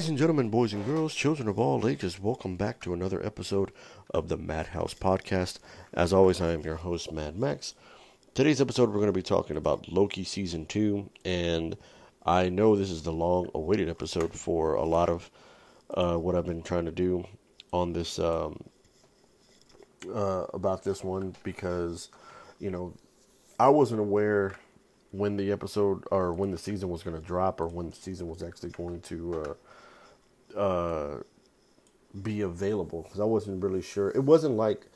Ladies and gentlemen, boys and girls, children of all ages, welcome back to another episode of the Madhouse Podcast. As always, I am your host, Mad Max. Today's episode, we're going to be talking about Loki Season 2, and I know this is the long awaited episode for a lot of uh, what I've been trying to do on this, um, uh, about this one, because, you know, I wasn't aware when the episode or when the season was going to drop or when the season was actually going to uh, uh, be available because I wasn't really sure. It wasn't like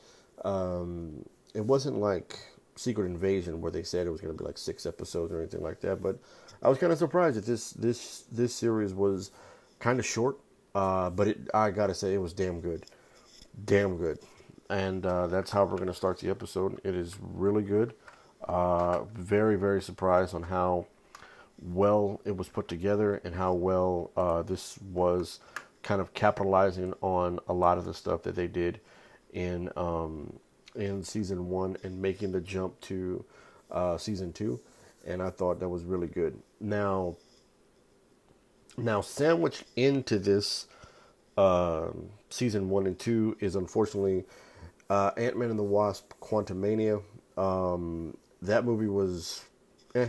um, it wasn't like Secret Invasion where they said it was going to be like six episodes or anything like that. But I was kind of surprised that this this this series was kind of short. Uh, but it, I gotta say it was damn good, damn good, and uh, that's how we're gonna start the episode. It is really good. Uh, very, very surprised on how well it was put together and how well uh, this was kind of capitalizing on a lot of the stuff that they did in um, in season one and making the jump to uh, season two. And I thought that was really good. Now, now sandwiched into this uh, season one and two is unfortunately uh, Ant Man and the Wasp: Quantumania. Um, that movie was, eh,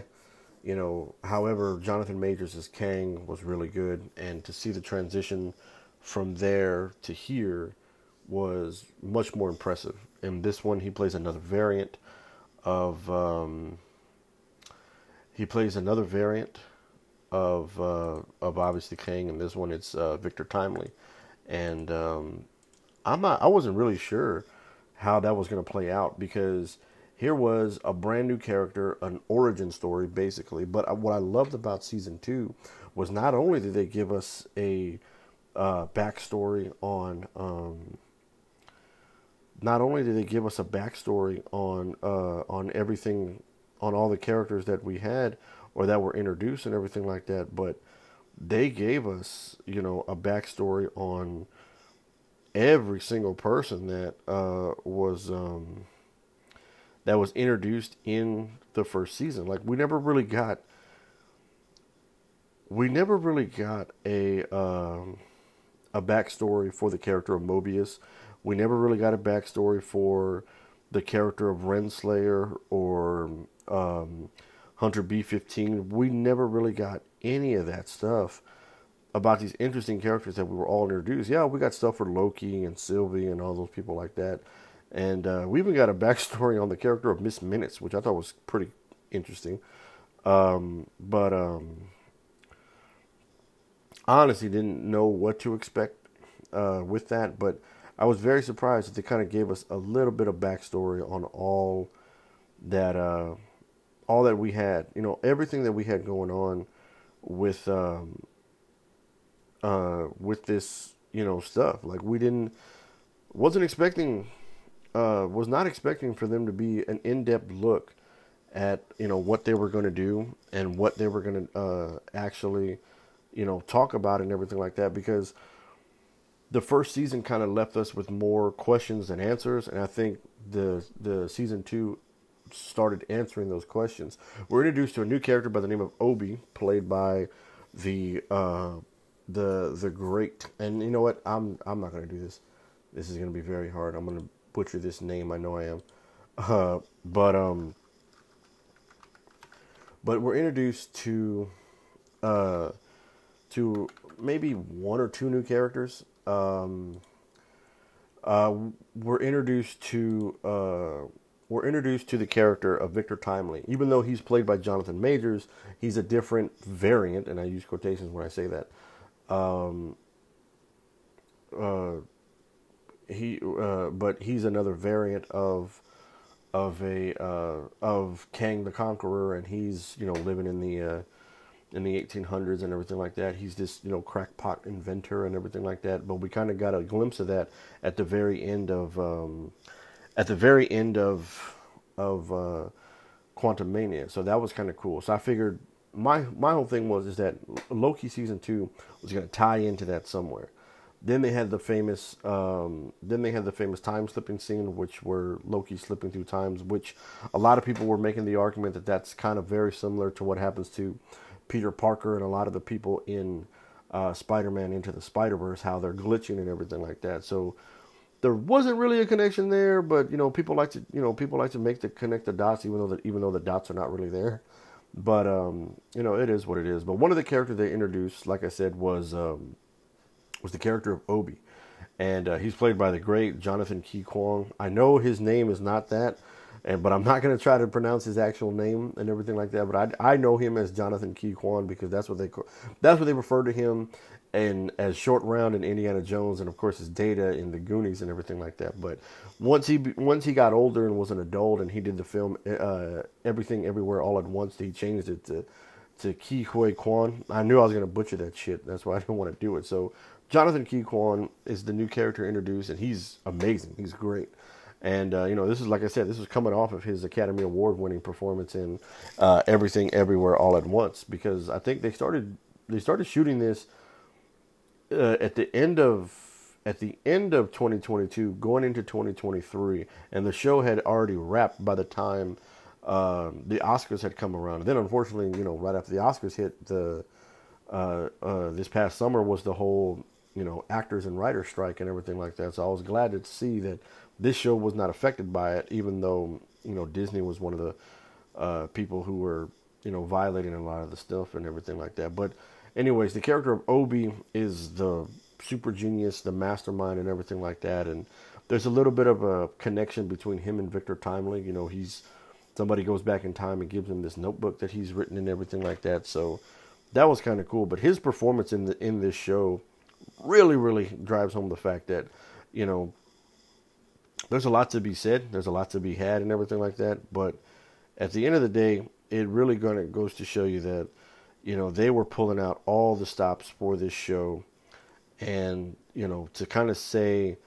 you know. However, Jonathan Majors as Kang was really good, and to see the transition from there to here was much more impressive. In this one, he plays another variant of. Um, he plays another variant of uh, of obviously Kang, and this one it's uh, Victor Timely, and um, I'm not. I wasn't really sure how that was going to play out because here was a brand new character, an origin story, basically. But what I loved about season two was not only did they give us a uh, backstory on, um, not only did they give us a backstory on uh, on everything, on all the characters that we had or that were introduced and everything like that, but they gave us, you know, a backstory on every single person that uh, was. Um, that was introduced in the first season. Like we never really got we never really got a um, a backstory for the character of Mobius. We never really got a backstory for the character of Renslayer or um, Hunter B fifteen. We never really got any of that stuff about these interesting characters that we were all introduced. Yeah, we got stuff for Loki and Sylvie and all those people like that. And uh, we even got a backstory on the character of Miss Minutes, which I thought was pretty interesting. Um, but um, honestly, didn't know what to expect uh, with that. But I was very surprised that they kind of gave us a little bit of backstory on all that uh, all that we had. You know, everything that we had going on with um, uh, with this you know stuff. Like we didn't wasn't expecting uh, was not expecting for them to be an in-depth look at you know what they were going to do and what they were going to uh, actually you know talk about and everything like that because the first season kind of left us with more questions than answers and I think the the season 2 started answering those questions. We're introduced to a new character by the name of O.B. played by the uh, the the great and you know what I'm I'm not going to do this. This is going to be very hard. I'm going to butcher this name. I know I am. Uh, but um, but we're introduced to uh, to maybe one or two new characters. Um, uh, we're introduced to uh, we're introduced to the character of Victor Timely. Even though he's played by Jonathan Majors, he's a different variant, and I use quotations when I say that. Um, uh, he uh, but he's another variant of of a uh, of Kang the Conqueror, and he's you know living in the uh, in the 1800s and everything like that. He's this you know crackpot inventor and everything like that. But we kind of got a glimpse of that at the very end of um, at the very end of of uh, Quantumania. So that was kind of cool. So I figured my my whole thing was is that Loki season two was going to tie into that somewhere. Then they had the famous, um, then they had the famous time slipping scene, which were Loki slipping through times, which a lot of people were making the argument that that's kind of very similar to what happens to Peter Parker and a lot of the people in uh, Spider-Man into the Spider-Verse, how they're glitching and everything like that. So there wasn't really a connection there, but you know, people like to you know people like to make the connect the dots, even though the, even though the dots are not really there. But um, you know, it is what it is. But one of the characters they introduced, like I said, was um, was the character of O.B., and uh, he's played by the great Jonathan Ke Quan. I know his name is not that, and but I'm not going to try to pronounce his actual name and everything like that. But I I know him as Jonathan Ke Quan because that's what they that's what they refer to him and as Short Round in Indiana Jones, and of course his Data in the Goonies and everything like that. But once he once he got older and was an adult, and he did the film uh, Everything Everywhere All at Once, he changed it to to Ke Huy Quan. I knew I was going to butcher that shit. That's why I didn't want to do it. So Jonathan Ke Quan is the new character introduced, and he's amazing. He's great. And uh, you know, this is like I said, this is coming off of his Academy Award winning performance in uh, Everything Everywhere All at Once, because I think they started they started shooting this uh, at the end of at the end of 2022, going into 2023, and the show had already wrapped by the time uh, the Oscars had come around. And then, unfortunately, you know, right after the Oscars hit, the uh, uh, this past summer was the whole you know actors and writers strike and everything like that. So I was glad to see that this show was not affected by it, even though you know Disney was one of the uh, people who were you know violating a lot of the stuff and everything like that. But anyways, the character of O.B. is the super genius, the mastermind, and everything like that. And there's a little bit of a connection between him and Victor Timely. You know, he's somebody goes back in time and gives him this notebook that he's written and everything like that. So that was kind of cool. But his performance in the in this show really, really drives home the fact that you know there's a lot to be said, there's a lot to be had, and everything like that. But at the end of the day, it really to goes to show you that you know, they were pulling out all the stops for this show. And, you know, to kind of say,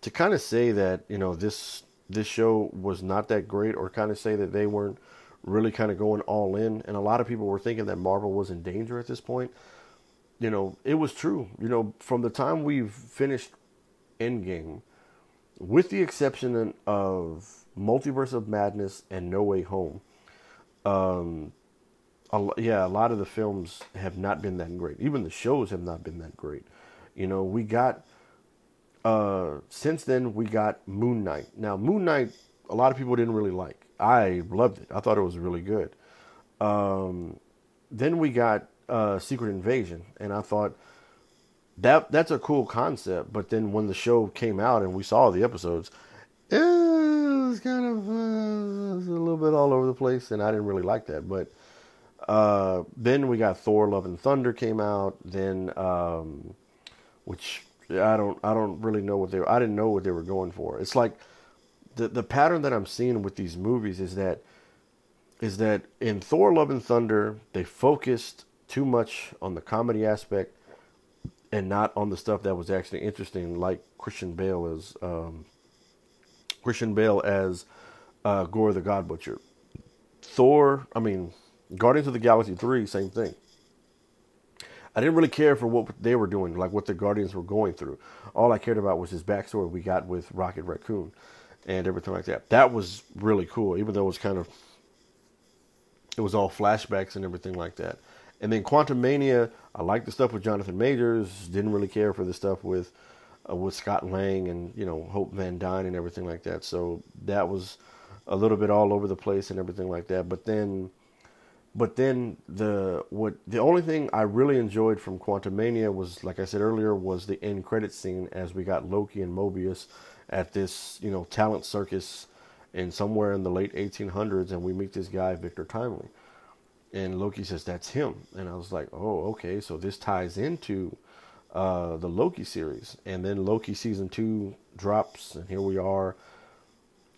to kind of say that, you know, this, this show was not that great or kind of say that they weren't really kind of going all in. And a lot of people were thinking that Marvel was in danger at this point. You know, it was true. You know, from the time we've finished Endgame, with the exception of Multiverse of Madness and No Way Home, um, a, yeah, a lot of the films have not been that great. Even the shows have not been that great. You know, we got uh, since then we got Moon Knight. Now, Moon Knight, a lot of people didn't really like. I loved it. I thought it was really good. Um, then we got uh, Secret Invasion, and I thought that that's a cool concept. But then when the show came out and we saw the episodes, it was kind of uh, a little bit all over the place, and I didn't really like that. But uh, then we got Thor: Love and Thunder came out. Then, um, which I don't, I don't really know what they. Were, I didn't know what they were going for. It's like the the pattern that I'm seeing with these movies is that is that in Thor: Love and Thunder they focused too much on the comedy aspect and not on the stuff that was actually interesting, like Christian Bale as um, Christian Bale as uh, Gorr the God Butcher. Thor, I mean Guardians of the Galaxy 3, same thing. I didn't really care for what they were doing, like what the Guardians were going through. All I cared about was his backstory we got with Rocket Raccoon and everything like that. That was really cool, even though it was kind of, it was all flashbacks and everything like that. And then Quantumania, I liked the stuff with Jonathan Majors. Didn't really care for the stuff with, uh, with Scott Lang and you know Hope Van Dyne and everything like that. So that was a little bit all over the place and everything like that. But then but then the what the only thing I really enjoyed from Quantumania was, like I said earlier, was the end credit scene as we got Loki and Mobius at this you know talent circus in somewhere in the late 1800s, and we meet this guy Victor Timely, and Loki says that's him, and I was like, oh okay, so this ties into uh, the Loki series, and then Loki season two drops, and here we are.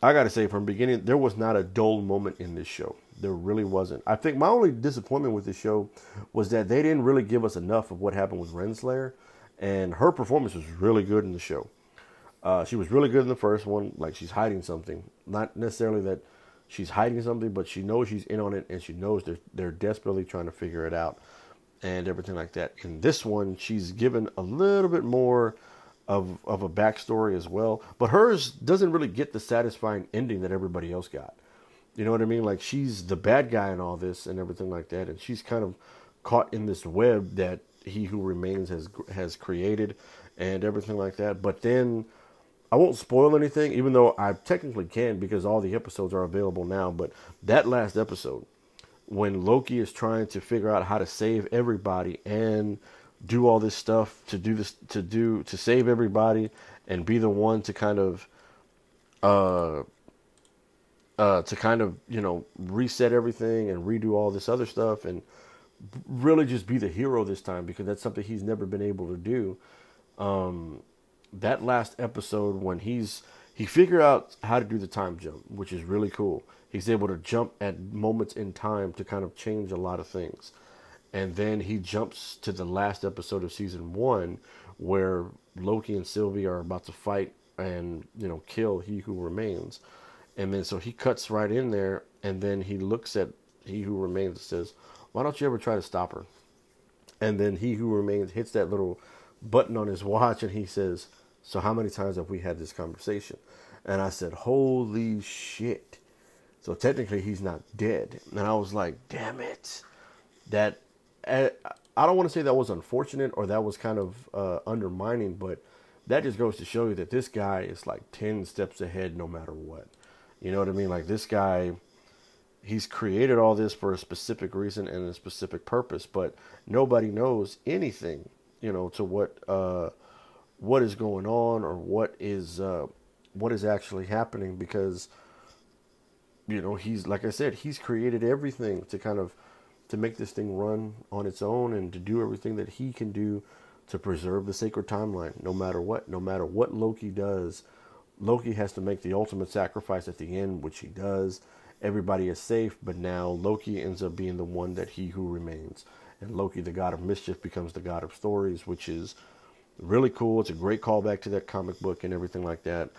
I got to say, from beginning, there was not a dull moment in this show there really wasn't. I think my only disappointment with the show was that they didn't really give us enough of what happened with Renslayer, and her performance was really good in the show. Uh, she was really good in the first one, like she's hiding something. Not necessarily that she's hiding something, but she knows she's in on it, and she knows they're they're desperately trying to figure it out, and everything like that. In this one, she's given a little bit more of of a backstory as well, but hers doesn't really get the satisfying ending that everybody else got. You know what I mean? Like she's the bad guy in all this and everything like that, and she's kind of caught in this web that He Who Remains has has created and everything like that. But then I won't spoil anything, even though I technically can because all the episodes are available now. But that last episode, when Loki is trying to figure out how to save everybody and do all this stuff to do this to do to save everybody and be the one to kind of uh uh to kind of you know reset everything and redo all this other stuff and really just be the hero this time because that's something he's never been able to do um that last episode when he's he figured out how to do the time jump which is really cool. He's able to jump at moments in time to kind of change a lot of things. And then he jumps to the last episode of season one where Loki and Sylvie are about to fight and you know kill he who remains. And then so he cuts right in there and then he looks at he who remains and says why don't you ever try to stop her? And then he who remains hits that little button on his watch and he says so how many times have we had this conversation and i said holy shit so technically he's not dead and i was like damn it that eh, i don't want to say that was unfortunate or that was kind of uh, undermining but that just goes to show you that this guy is like 10 steps ahead no matter what. You know what I mean? Like this guy, he's created all this for a specific reason and a specific purpose, but nobody knows anything, you know, to what, uh, what is going on or what is, uh, what is actually happening because, you know, he's, like I said, he's created everything to kind of, to make this thing run on its own and to do everything that he can do to preserve the sacred timeline no matter what. No matter what Loki does, Loki has to make the ultimate sacrifice at the end, which he does. Everybody is safe, but now Loki ends up being the one that he who remains. And Loki, the god of mischief, becomes the god of stories, which is really cool. It's a great callback to that comic book and everything like that.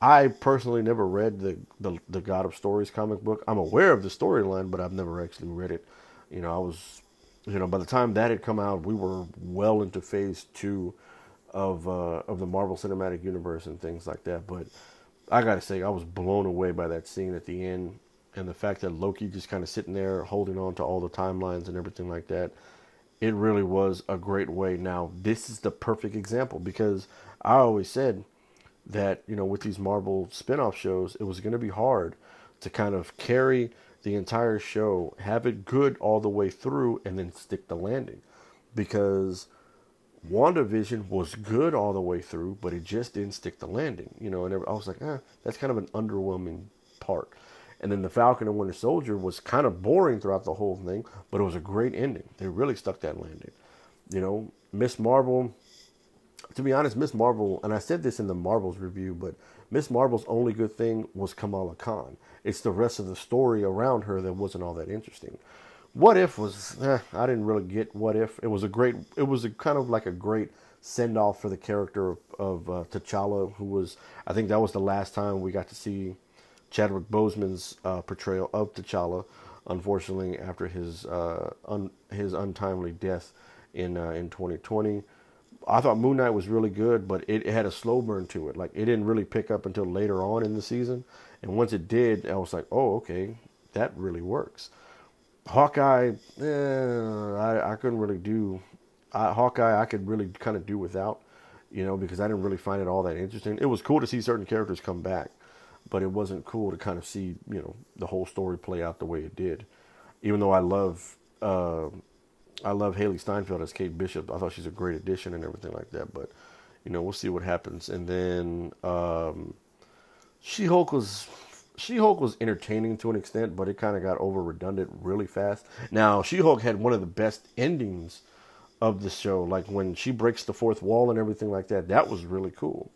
I personally never read the, the, the God of Stories comic book. I'm aware of the storyline, but I've never actually read it. You know, I was you know, by the time that had come out, we were well into phase two of uh, of the Marvel Cinematic Universe and things like that. But I gotta say, I was blown away by that scene at the end, and the fact that Loki just kind of sitting there holding on to all the timelines and everything like that. It really was a great way. Now, this is the perfect example because I always said that you know with these Marvel spin-off shows, it was going to be hard to kind of carry the entire show, have it good all the way through, and then stick the landing. Because WandaVision was good all the way through, but it just didn't stick the landing. You know, and I was like, eh, that's kind of an underwhelming part. And then the Falcon and Winter Soldier was kind of boring throughout the whole thing, but it was a great ending. They really stuck that landing. You know, Miss Marvel, to be honest, Miss Marvel, and I said this in the Marvels review, but Miss Marvel's only good thing was Kamala Khan. It's the rest of the story around her that wasn't all that interesting. What if was eh, I didn't really get what if. It was a great. It was a kind of like a great send off for the character of, of uh, T'Challa, who was I think that was the last time we got to see Chadwick Boseman's uh, portrayal of T'Challa. Unfortunately, after his uh, un, his untimely death in uh, in 2020. I thought Moon Knight was really good, but it, it, had a slow burn to it. Like it didn't really pick up until later on in the season, and once it did, I was like, oh, okay, that really works. Hawkeye, eh, I, I couldn't really do. I, Hawkeye, I could really kind of do without, you know, because I didn't really find it all that interesting. It was cool to see certain characters come back, but it wasn't cool to kind of see, you know, the whole story play out the way it did. Even though I love. Uh, I love Hailee Steinfeld as Kate Bishop. I thought she's a great addition and everything like that. But you know, we'll see what happens. And then um, She Hulk was She Hulk was entertaining to an extent, but it kind of got over redundant really fast. Now She Hulk had one of the best endings of the show, like when she breaks the fourth wall and everything like that. That was really cool.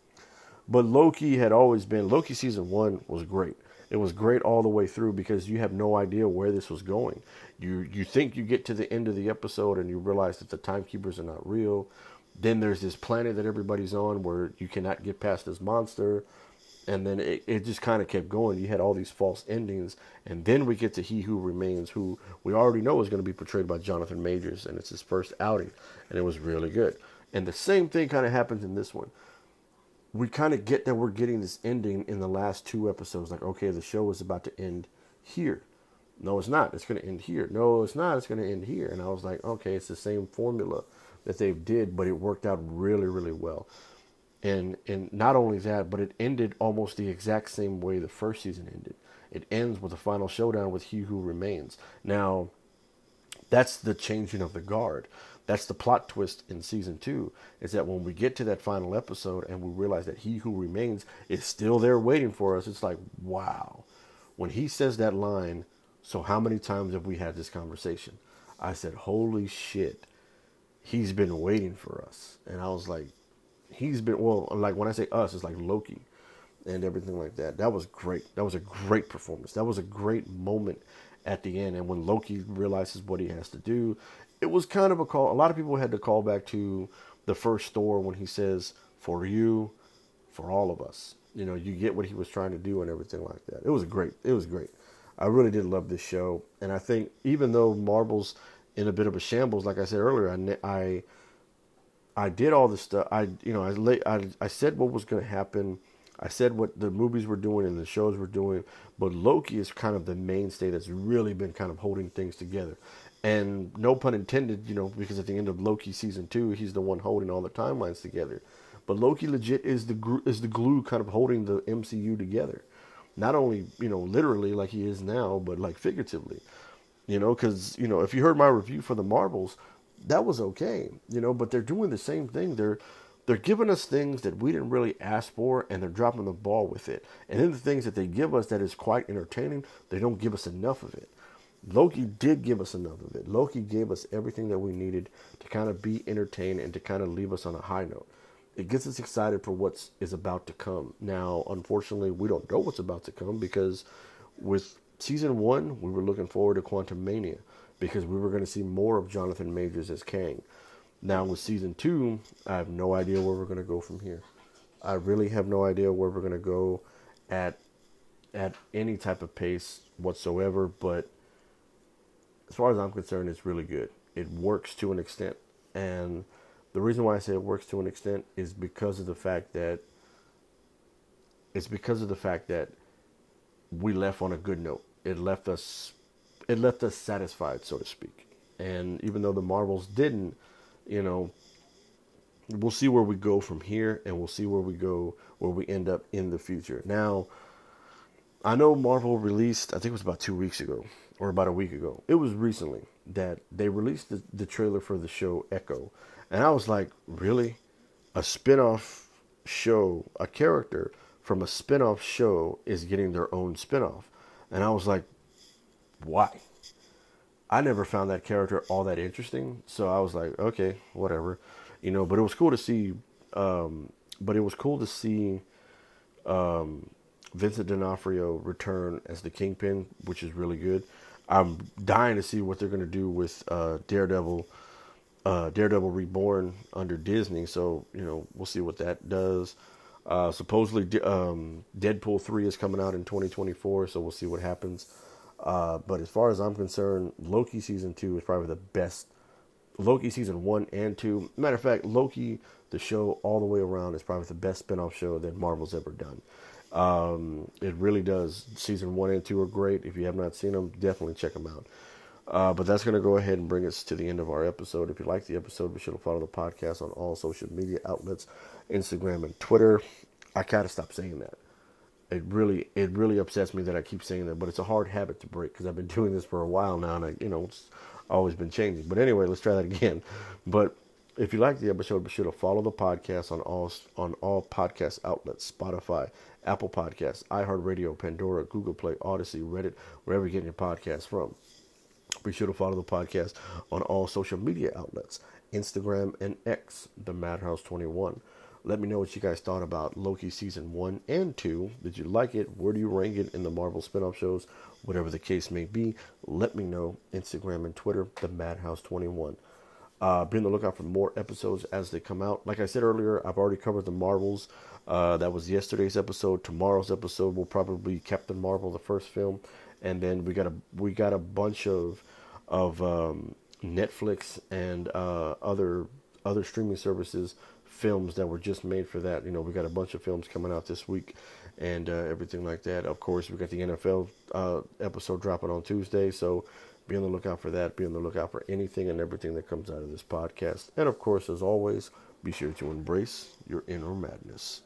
But Loki had always been Loki season one was great. It was great all the way through because you have no idea where this was going. You you think you get to the end of the episode and you realize that the timekeepers are not real. Then there's this planet that everybody's on where you cannot get past this monster. And then it, it just kind of kept going. You had all these false endings. And then we get to He Who Remains, who we already know is going to be portrayed by Jonathan Majors. And it's his first outing. And it was really good. And the same thing kind of happens in this one we kind of get that we're getting this ending in the last two episodes. Like, okay, the show is about to end here. No, it's not. It's going to end here. No, it's not. It's going to end here. And I was like, okay, it's the same formula. that they did, but it worked out really, really well. And and not only that, but it ended almost the exact same way the first season ended. It ends with a final showdown with He Who Remains. Now, that's the changing of the guard. That's the plot twist in season two. Is that when we get to that final episode and we realize that He Who Remains is still there waiting for us, it's like, wow. When he says that line, so how many times have we had this conversation? I said, holy shit, he's been waiting for us. And I was like, he's been, well, like when I say us, it's like Loki and everything like that. That was great. That was a great performance. That was a great moment at the end. And when Loki realizes what he has to do, it was kind of a call. A lot of people had to call back to the first Thor when he says, "For you, for all of us." You know, you get what he was trying to do and everything like that. It was great. It was great. I really did love this show, and I think even though Marvel's in a bit of a shambles, like I said earlier, I I, I did all this stuff. I you know I I, I said what was going to happen I said what the movies were doing and the shows were doing, but Loki is kind of the mainstay that's really been kind of holding things together. And no pun intended, you know, because at the end of Loki season two, he's the one holding all the timelines together. But Loki legit is the is the glue kind of holding the MCU together, not only you know literally like he is now, but like figuratively, you know, because you know if you heard my review for the Marvels, that was okay, you know, but they're doing the same thing. They're they're giving us things that we didn't really ask for and they're dropping the ball with it. And then the things that they give us that is quite entertaining, they don't give us enough of it. Loki did give us enough of it. Loki gave us everything that we needed to kind of be entertained and to kind of leave us on a high note. It gets us excited for what is about to come. Now, unfortunately, we don't know what's about to come because with season one, we were looking forward to Quantumania because we were going to see more of Jonathan Majors as Kang. Now with season two, I have no idea where we're going to go from here. I really have no idea where we're going to go at at any type of pace whatsoever. But as far as I'm concerned, it's really good. It works to an extent, and the reason why I say it works to an extent is because of the fact that it's because of the fact that we left on a good note. It left us it left us satisfied, so to speak. And even though the Marvels didn't, you know, we'll see where we go from here and we'll see where we go, where we end up in the future. Now, I know Marvel released, I think it was about two weeks ago or about a week ago. It was recently that they released the, the trailer for the show Echo. And I was like, really? A spin off show, a character from a spin off show is getting their own spin off. And I was like, why? I never found that character all that interesting, so I was like, okay, whatever, you know. But it was cool to see. Um, but it was cool to see um, Vincent D'Onofrio return as the Kingpin, which is really good. I'm dying to see what they're gonna do with uh, Daredevil, uh, Daredevil Reborn under Disney. So you know, we'll see what that does. Uh, supposedly, um, Deadpool three is coming out in 2024, so we'll see what happens. Uh, but as far as I'm concerned, Loki season two is probably the best. Loki season one and two. Matter of fact, Loki, the show all the way around, is probably the best spinoff show that Marvel's ever done. Um, it really does. Season one and two are great. If you have not seen them, definitely check them out. Uh, but that's going to go ahead and bring us to the end of our episode. If you like the episode, be sure to follow the podcast on all social media outlets, Instagram and Twitter. I gotta stop saying that it really it really upsets me that I keep saying that, but it's a hard habit to break because I've been doing this for a while now, and I you know it's always been changing. But anyway, let's try that again. But if you like the episode, be sure to follow the podcast on all on all podcast outlets: Spotify, Apple Podcasts, iHeartRadio, Pandora, Google Play, Odyssey, Reddit, wherever you get your podcast from. Be sure to follow the podcast on all social media outlets: Instagram and X, the Madhouse Twenty One. Let me know what you guys thought about Loki season one and two. Did you like it? Where do you rank it in the Marvel spin-off shows? Whatever the case may be, let me know. Instagram and Twitter, the Madhouse21. Uh, be on the lookout for more episodes as they come out. Like I said earlier, I've already covered the Marvels. Uh, that was yesterday's episode. Tomorrow's episode will probably be Captain Marvel, the first film, and then we got a we got a bunch of of um, Netflix and uh, other other streaming services films that were just made for that. You know, we got a bunch of films coming out this week, and uh, everything like that. Of course, we got the NFL uh, episode dropping on Tuesday, so be on the lookout for that. Be on the lookout for anything and everything that comes out of this podcast. And of course, as always, be sure to embrace your inner madness.